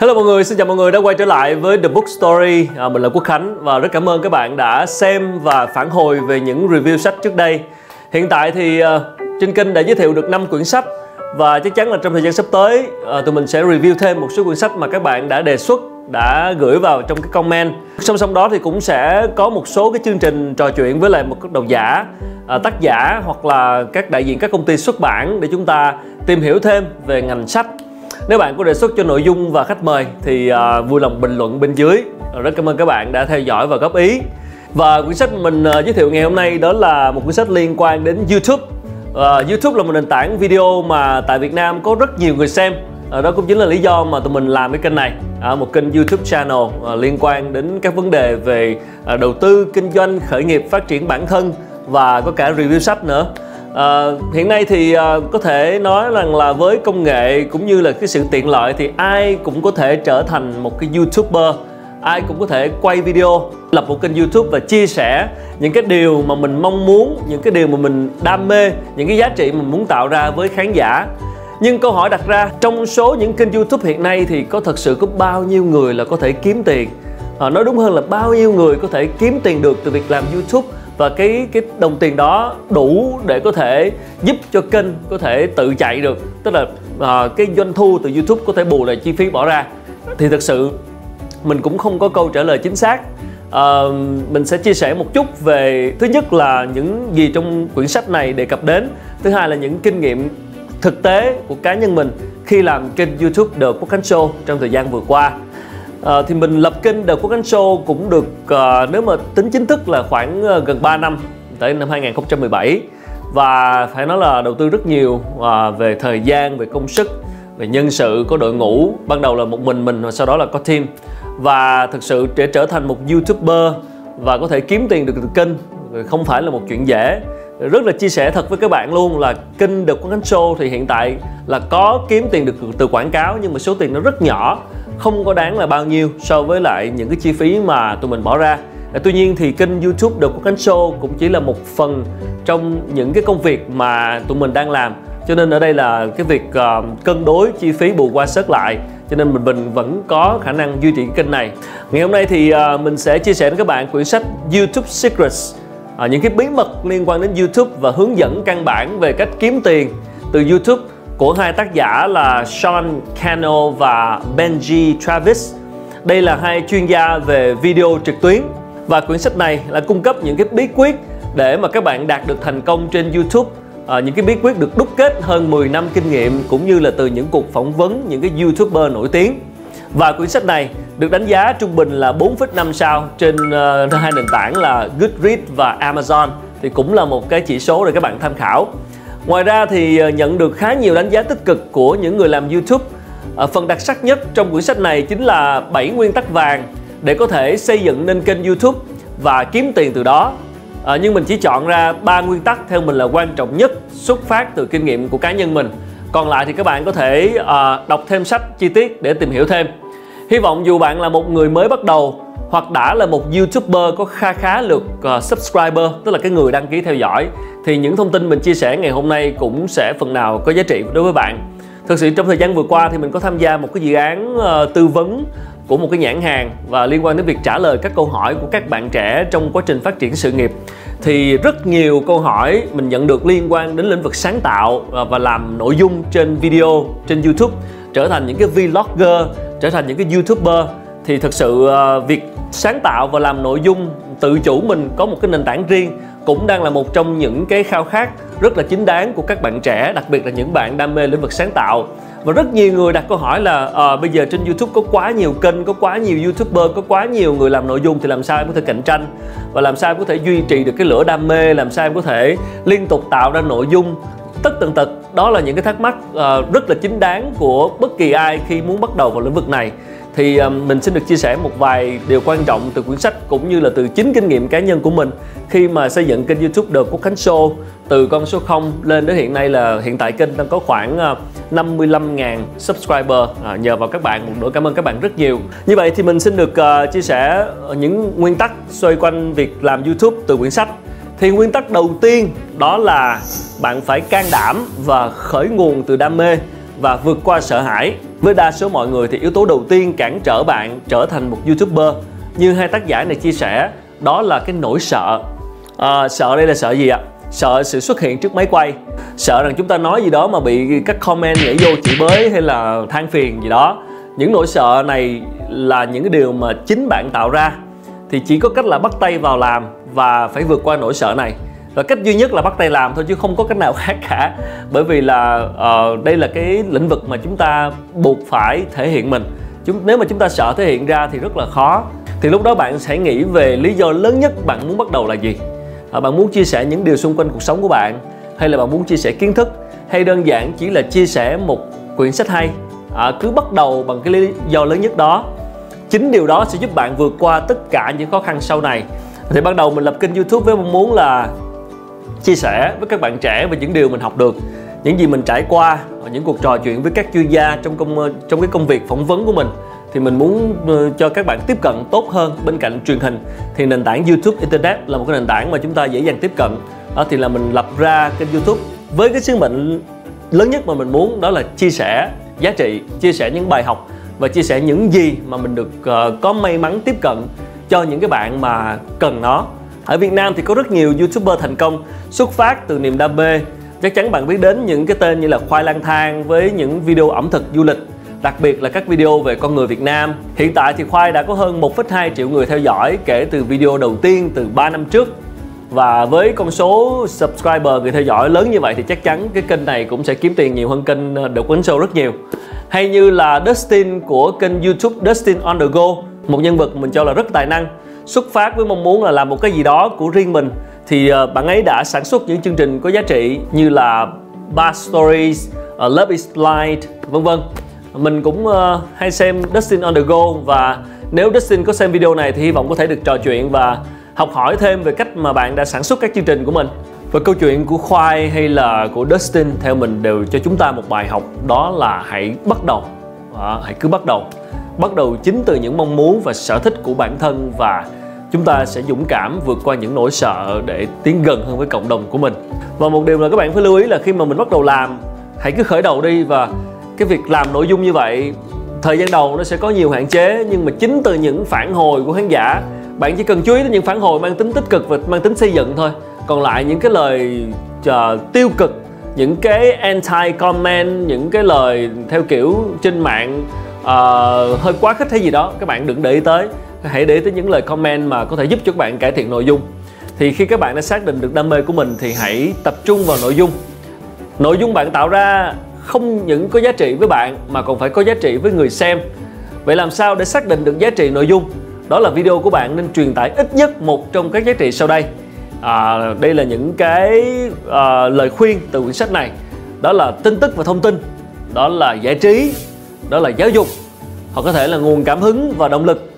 Hello mọi người, xin chào mọi người đã quay trở lại với The Book Story. À, Mình là Quốc Khánh và rất cảm ơn các bạn đã xem và phản hồi về những review sách trước đây. Hiện tại thì uh, trên kênh đã giới thiệu được 5 quyển sách Và chắc chắn là trong thời gian sắp tới uh, tụi mình sẽ review thêm một số quyển sách mà các bạn đã đề xuất đã gửi vào trong cái comment. Song song đó thì cũng sẽ có một số cái chương trình trò chuyện với lại một độc giả à, tác giả hoặc là các đại diện các công ty xuất bản để chúng ta tìm hiểu thêm về ngành sách nếu bạn có đề xuất cho nội dung và khách mời thì uh, vui lòng bình luận bên dưới. Rất cảm ơn các bạn đã theo dõi và góp ý. Và quyển sách mình uh, giới thiệu ngày hôm nay đó là một quyển sách liên quan đến YouTube. Uh, YouTube là một nền tảng video mà tại Việt Nam có rất nhiều người xem. Uh, đó cũng chính là lý do mà tụi mình làm cái kênh này uh, một kênh YouTube channel uh, liên quan đến các vấn đề về uh, đầu tư kinh doanh khởi nghiệp phát triển bản thân và có cả review sách nữa. À, hiện nay thì à, có thể nói rằng là với công nghệ cũng như là cái sự tiện lợi thì ai cũng có thể trở thành một cái youtuber ai cũng có thể quay video lập một kênh youtube và chia sẻ những cái điều mà mình mong muốn những cái điều mà mình đam mê những cái giá trị mình muốn tạo ra với khán giả. Nhưng câu hỏi đặt ra trong số những kênh youtube hiện nay thì có thật sự có bao nhiêu người là có thể kiếm tiền? À, nói đúng hơn là bao nhiêu người có thể kiếm tiền được từ việc làm youtube? Và cái cái đồng tiền đó đủ để có thể giúp cho kênh có thể tự chạy được. Tức là uh, cái doanh thu từ YouTube có thể bù lại chi phí bỏ ra. Thì thực sự mình cũng không có câu trả lời chính xác. Uh, mình sẽ chia sẻ một chút về thứ nhất là những gì trong quyển sách này đề cập đến. Thứ hai là những kinh nghiệm thực tế của cá nhân mình khi làm kênh YouTube The Khánh Show trong thời gian vừa qua. À, thì mình lập kênh The Quốc Anh Show cũng được à, nếu mà tính chính thức là khoảng à, gần 3 năm tới năm 2017 và phải nói là đầu tư rất nhiều à, về thời gian, về công sức, về nhân sự, có đội ngũ. Ban đầu là một mình mình và sau đó là có team. Và thực sự để trở thành một youtuber và có thể kiếm tiền được từ kênh không phải là một chuyện dễ. Rất là chia sẻ thật với các bạn luôn là kênh được Quốc Ánh Show thì hiện tại là có kiếm tiền được từ quảng cáo nhưng mà số tiền nó rất nhỏ không có đáng là bao nhiêu so với lại những cái chi phí mà tụi mình bỏ ra. À, tuy nhiên thì kênh YouTube The Quốc Khánh Show cũng chỉ là một phần trong những cái công việc mà tụi mình đang làm. Cho nên ở đây là cái việc uh, cân đối chi phí bù qua sớt lại. Cho nên mình mình vẫn có khả năng duy trì cái kênh này. Ngày hôm nay thì uh, mình sẽ chia sẻ với các bạn quyển sách YouTube Secrets uh, những cái bí mật liên quan đến YouTube và hướng dẫn căn bản về cách kiếm tiền từ YouTube của hai tác giả là Sean Cano và Benji Travis. Đây là hai chuyên gia về video trực tuyến và quyển sách này là cung cấp những cái bí quyết để mà các bạn đạt được thành công trên YouTube. À, những cái bí quyết được đúc kết hơn 10 năm kinh nghiệm cũng như là từ những cuộc phỏng vấn những cái YouTuber nổi tiếng. Và quyển sách này được đánh giá trung bình là 4,5 sao trên uh, hai nền tảng là Goodreads và Amazon. Thì cũng là một cái chỉ số để các bạn tham khảo. Ngoài ra thì ờ, nhận được khá nhiều đánh giá tích cực của những người làm YouTube. À, phần đặc sắc nhất trong quyển sách này chính là 7 nguyên tắc vàng để có thể xây dựng nên kênh YouTube và kiếm tiền từ đó. À, nhưng mình chỉ chọn ra ba nguyên tắc theo mình là quan trọng nhất xuất phát từ kinh nghiệm của cá nhân mình. Còn lại thì các bạn có thể à, đọc thêm sách chi tiết để tìm hiểu thêm. Hy vọng dù bạn là một người mới bắt đầu hoặc đã là một YouTuber có kha khá lượt uh, subscriber tức là cái người đăng ký theo dõi thì những thông tin mình chia sẻ ngày hôm nay cũng sẽ phần nào có giá trị đối với bạn. Thực sự trong thời gian vừa qua thì mình có tham gia một cái dự án uh, tư vấn của một cái nhãn hàng và liên quan đến việc trả lời các câu hỏi của các bạn trẻ trong quá trình phát triển sự nghiệp. Thì rất nhiều câu hỏi mình nhận được liên quan đến lĩnh vực sáng tạo ờ, và làm nội dung trên video trên YouTube trở thành những cái vlogger trở thành những cái youtuber. Thì thực sự việc sáng tạo và làm nội dung tự chủ mình có một cái nền tảng riêng cũng đang là một trong những cái khao khát rất là chính đáng của các bạn trẻ đặc biệt là những bạn đam mê lĩnh vực sáng tạo. Và rất nhiều người đặt câu hỏi là à, bây giờ trên YouTube có quá nhiều kênh, có quá nhiều YouTuber, có quá nhiều người làm nội dung thì làm sao em có thể cạnh tranh? Và làm sao em có thể duy trì được cái lửa đam mê, làm sao em có thể liên tục tạo ra nội dung? Tất tần tật đó là những cái thắc mắc uh, rất là chính đáng của bất kỳ ai khi muốn bắt đầu vào lĩnh vực này thì ờ, mình xin được chia sẻ một vài điều quan trọng từ quyển sách cũng như là từ chính kinh nghiệm cá nhân của mình khi mà xây dựng kênh YouTube The Quốc Khánh Show. Từ con số 0 lên đến hiện nay là hiện tại kênh đang có khoảng ờ, 55.000 subscriber. À, nhờ vào các bạn một nỗi cảm ơn các bạn rất nhiều. Như vậy thì mình xin được uh, chia sẻ những nguyên tắc xoay quanh việc làm YouTube từ quyển sách. Thì nguyên tắc đầu tiên đó là bạn phải can đảm và khởi nguồn từ đam mê và vượt qua sợ hãi với đa số mọi người thì yếu tố đầu tiên cản trở bạn trở thành một youtuber như hai tác giả này chia sẻ đó là cái nỗi sợ. À, sợ đây là sợ gì ạ? Sợ sự xuất hiện trước máy quay. Sợ rằng chúng ta nói gì đó mà bị các comment nhảy vô chửi bới hay là than phiền gì đó. Những nỗi sợ này là những cái điều mà chính bạn tạo ra. Thì chỉ có cách là bắt tay vào làm và phải vượt qua nỗi sợ này và cách duy nhất là bắt tay làm thôi chứ không có cách nào khác cả. Bởi vì là uh, đây là cái lĩnh vực mà chúng ta buộc phải thể hiện mình. Chúng nếu mà chúng ta sợ thể hiện ra thì rất là khó. Thì lúc đó bạn sẽ nghĩ về lý do lớn nhất bạn muốn bắt đầu là gì? Uh, bạn muốn chia sẻ những điều xung quanh cuộc sống của bạn hay là bạn muốn chia sẻ kiến thức hay đơn giản chỉ là chia sẻ một quyển sách hay? Uh, cứ bắt đầu bằng cái lý do lớn nhất đó. Chính điều đó sẽ giúp bạn vượt qua tất cả những khó khăn sau này. Thì ban đầu mình lập kênh youtube với mong muốn là chia sẻ với các bạn trẻ về những điều mình học được những gì mình trải qua những cuộc trò chuyện với các chuyên gia trong công ờ, trong cái công việc phỏng vấn của mình. Thì mình muốn ờ, cho các bạn tiếp cận tốt hơn bên cạnh truyền hình. Thì nền tảng YouTube Internet là một cái nền tảng mà chúng ta dễ dàng tiếp cận. Đó thì là mình lập ra kênh YouTube với cái sứ mệnh lớn nhất mà mình muốn đó là chia sẻ giá trị chia sẻ những bài học và chia sẻ những gì mà mình được uh, có may mắn tiếp cận cho những cái bạn mà cần nó ở Việt Nam thì có rất nhiều YouTuber thành công xuất phát từ niềm đam mê chắc chắn bạn biết đến những cái tên như là khoai lang thang với những video ẩm thực du lịch đặc biệt là các video về con người Việt Nam. Hiện tại thì Khoai đã có hơn 1,2 triệu người theo dõi kể từ video đầu tiên từ 3 năm trước. Và với con số subscriber người theo dõi lớn như vậy thì chắc chắn cái kênh này cũng sẽ kiếm tiền nhiều hơn kênh ờ, The Quấn Show rất nhiều. Hay như là Dustin của kênh YouTube Dustin on the Go, một nhân vật mình cho là rất tài năng, xuất phát với mong muốn là làm một cái gì đó của riêng mình thì ờ, bạn ấy đã sản xuất những chương trình có giá trị như là Bar Stories, uh, Love is Blind, vân vân. Mình cũng uh, hay xem Dustin on the go và nếu Dustin có xem video này thì hy vọng có thể được trò chuyện và học hỏi thêm về cách mà bạn đã sản xuất các chương trình của mình. Và câu chuyện của Khoai hay là của Dustin theo mình đều cho chúng ta một bài học đó là hãy bắt đầu. À, hãy cứ bắt đầu. Bắt đầu chính từ những mong muốn và sở thích của bản thân và chúng ta sẽ dũng cảm vượt qua những nỗi sợ để tiến gần hơn với cộng đồng của mình. Và một điều là các bạn phải lưu ý là khi mà mình bắt đầu làm hãy cứ khởi đầu đi và cái việc làm nội dung như vậy thời gian đầu nó sẽ có nhiều hạn chế nhưng mà chính từ những phản hồi của khán giả bạn chỉ cần chú ý đến những phản hồi mang tính tích cực và mang tính xây dựng thôi. Còn lại những cái lời uh, tiêu cực những cái anti comment những cái lời theo kiểu trên mạng uh, hơi quá khích hay gì đó các bạn đừng để ý tới hãy để ý tới những lời comment mà có thể giúp cho các bạn cải thiện nội dung. Thì khi các bạn đã xác định được đam mê của mình thì hãy tập trung vào nội dung. Nội dung bạn tạo ra không những có giá trị với bạn mà còn phải có giá trị với người xem. Vậy làm sao để xác định được giá trị nội dung? Đó là video của bạn nên truyền tải ít nhất một trong các giá trị sau đây. À, đây là những cái à, lời khuyên từ quyển sách này. Đó là tin tức và thông tin. Đó là giải trí. Đó là giáo dục. Hoặc có thể là nguồn cảm hứng và động lực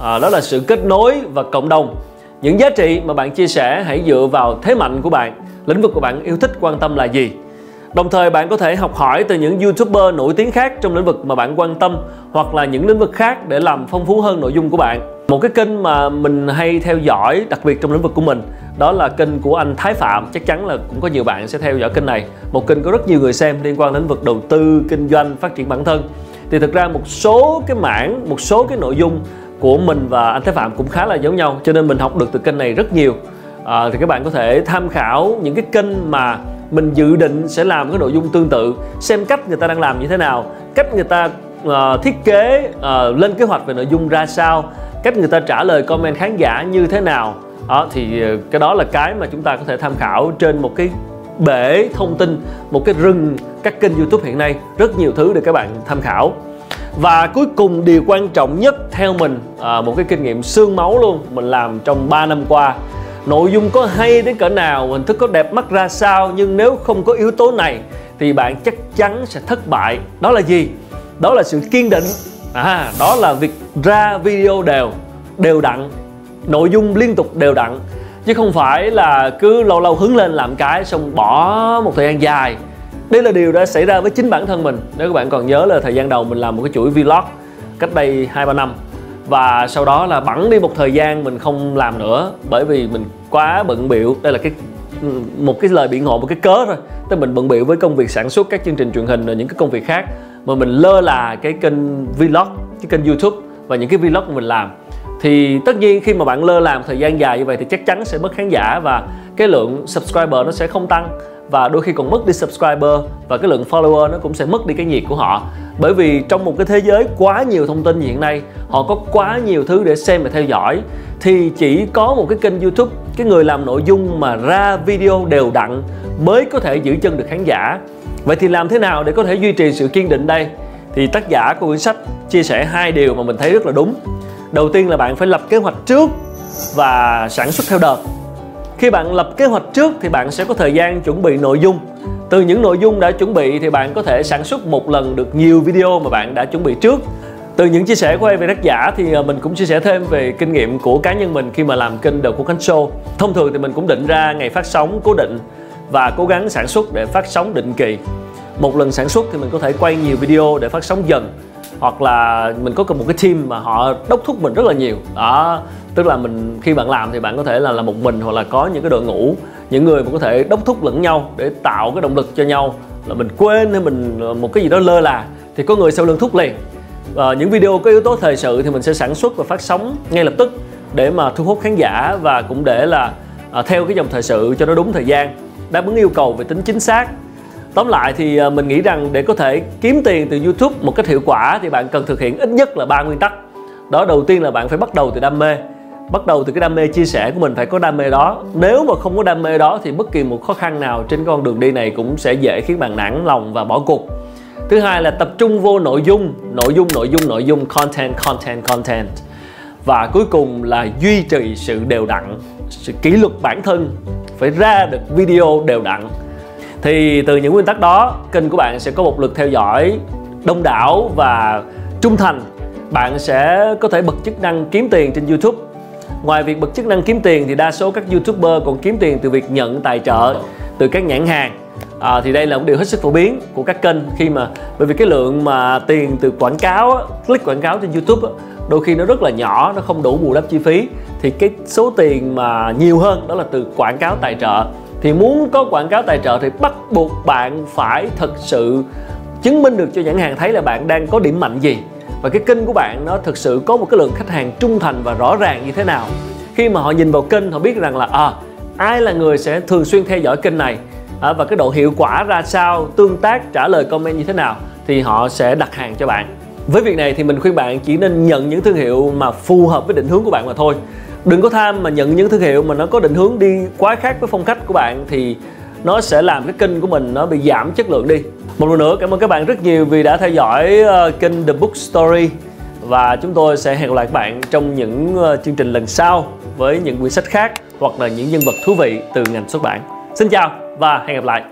à, đó là sự kết nối và cộng đồng những giá trị mà bạn chia sẻ hãy dựa vào thế mạnh của bạn lĩnh vực của bạn yêu thích quan tâm là gì Đồng thời bạn có thể học hỏi từ những YouTuber nổi tiếng khác trong lĩnh vực mà bạn quan tâm hoặc là những lĩnh vực khác để làm phong phú hơn nội dung của bạn. Một cái kênh mà mình hay theo dõi đặc biệt trong lĩnh vực của mình đó là kênh của anh Thái Phạm. Chắc chắn là cũng có nhiều bạn sẽ theo dõi kênh này. Một kênh có rất nhiều người xem liên quan đến lĩnh vực đầu tư, kinh doanh, phát triển bản thân. Thì thực ra một số cái mảng, một số cái nội dung của mình và anh Thế Phạm cũng khá là giống nhau cho nên mình học được từ kênh này rất nhiều. À, thì các bạn có thể tham khảo những cái kênh mà mình dự định sẽ làm cái nội dung tương tự xem cách người ta đang làm như thế nào cách người ta uh, thiết kế uh, lên kế hoạch về nội dung ra sao cách người ta trả lời comment khán giả như thế nào. Đó thì ờ, cái đó là cái mà chúng ta có thể tham khảo trên một cái bể thông tin một cái rừng các kênh youtube hiện nay. Rất nhiều thứ để các bạn tham khảo và cuối cùng điều quan trọng nhất theo mình à, một cái kinh nghiệm xương máu luôn mình làm trong 3 năm qua. Nội dung có hay đến cỡ nào hình thức có đẹp mắt ra sao nhưng nếu không có yếu tố này thì bạn chắc chắn sẽ thất bại. Đó là gì? Đó là sự kiên định. À đó là việc ra video đều đều đặn. Nội dung liên tục đều đặn. Chứ không phải là cứ lâu lâu hứng lên làm cái xong bỏ một thời gian dài đây là điều đã xảy ra với chính bản thân mình. Nếu các bạn còn nhớ là thời gian đầu mình làm một cái chuỗi vlog cách đây hai, ba năm, và sau đó là bẵng đi một thời gian mình không làm nữa, bởi vì mình quá bận biệu đây là cái, một cái lời biện hộ, một cái cớ thôi. Tức mình bận biệu với công việc sản xuất các chương trình truyền hình và những cái công việc khác, mà mình lơ là cái kênh vlog, cái kênh youtube và những cái vlog mình làm. Thì tất nhiên khi mà bạn lơ làm thời gian dài như vậy thì chắc chắn sẽ mất khán giả và cái lượng subscriber nó sẽ không tăng và đôi khi còn mất đi subscriber và cái lượng follower nó cũng sẽ mất đi cái nhiệt của họ. Bởi vì trong một cái thế giới quá nhiều thông tin hiện nay, họ có quá nhiều thứ để xem và theo dõi, thì chỉ có một cái kênh youtube, cái người làm nội dung mà ra video đều đặn mới có thể giữ chân được khán giả. Vậy thì làm thế nào để có thể duy trì sự kiên định đây? Thì tác giả của quyển sách chia sẻ hai điều mà mình thấy rất là đúng. Đầu tiên là bạn phải lập kế hoạch trước và sản xuất theo đợt khi bạn lập kế hoạch trước thì bạn sẽ có thời gian chuẩn bị nội dung. Từ những nội dung đã chuẩn bị thì bạn có thể sản xuất một lần được nhiều video mà bạn đã chuẩn bị trước. Từ những chia sẻ của em về tác giả thì ờ, mình cũng chia sẻ thêm về kinh nghiệm của cá nhân mình khi mà làm kênh The Khánh Show. Thông thường thì mình cũng định ra ngày phát sóng cố định và cố gắng sản xuất để phát sóng định kỳ. Một lần sản xuất thì mình có thể quay nhiều video để phát sóng dần, hoặc là mình có một cái team mà họ đốc thúc mình rất là nhiều. Đó tức là mình khi bạn làm thì bạn có thể là là một mình hoặc là có những cái đội ngũ những người mà có thể đốc thúc lẫn nhau để tạo cái động lực cho nhau. Là mình quên hay mình ờ, một cái gì đó lơ là thì có người sau lưng thúc liền. Và những video có yếu tố thời sự thì mình sẽ sản xuất và phát sóng ngay lập tức để mà thu hút khán giả và cũng để là à, theo cái dòng thời sự cho nó đúng thời gian đáp ứng yêu cầu về tính chính xác. Tóm lại thì à, mình nghĩ rằng để có thể kiếm tiền từ youtube một cách hiệu quả thì bạn cần thực hiện ít nhất là ba nguyên tắc. Đó đầu tiên là bạn phải bắt đầu từ đam mê bắt đầu từ cái đam mê chia sẻ của mình phải có đam mê đó. Nếu mà không có đam mê đó thì bất kỳ một khó khăn nào trên con đường đi này cũng sẽ dễ khiến bạn nản lòng và bỏ cuộc. Thứ hai là tập trung vô nội dung nội dung nội dung nội dung, content content content. Và cuối cùng là duy trì sự đều đặn, sự kỷ luật bản thân, phải ra được video đều đặn. Thì từ những nguyên tắc đó, kênh của bạn sẽ có một lượt theo dõi đông đảo và trung thành. Bạn sẽ có thể bật chức năng kiếm tiền trên YouTube ngoài việc bật chức năng kiếm tiền thì đa số các youtuber còn kiếm tiền từ việc nhận tài trợ từ các nhãn hàng. À, thì đây là một điều hết sức phổ biến của các kênh khi mà bởi vì cái lượng mà tiền từ quảng cáo click quảng cáo trên youtube đôi khi nó rất là nhỏ nó không đủ bù đắp chi phí. Thì cái số tiền mà nhiều hơn đó là từ quảng cáo tài trợ. Thì muốn có quảng cáo tài trợ thì bắt buộc bạn phải thật sự chứng minh được cho nhãn hàng thấy là bạn đang có điểm mạnh gì và cái kênh của bạn nó thực sự có một cái lượng khách hàng trung thành và rõ ràng như thế nào? Khi mà họ nhìn vào kênh họ biết rằng là à ai là người sẽ thường xuyên theo dõi kênh này? À, và cái độ hiệu quả ra sao? Tương tác trả lời comment như thế nào? Thì họ sẽ đặt hàng cho bạn. Với việc này thì mình khuyên bạn chỉ nên nhận những thương hiệu mà phù hợp với định hướng của bạn mà thôi. Đừng có tham mà nhận những thương hiệu mà nó có định hướng đi quá khác với phong cách của bạn thì nó sẽ làm cái kênh của mình nó bị giảm chất lượng đi một lần nữa cảm ơn các bạn rất nhiều vì đã theo dõi ờ, kênh The Book Story và chúng tôi sẽ hẹn gặp lại các bạn trong những ờ, chương trình lần sau với những quyển sách khác hoặc là những nhân vật thú vị từ ngành xuất bản. Xin chào và hẹn gặp lại.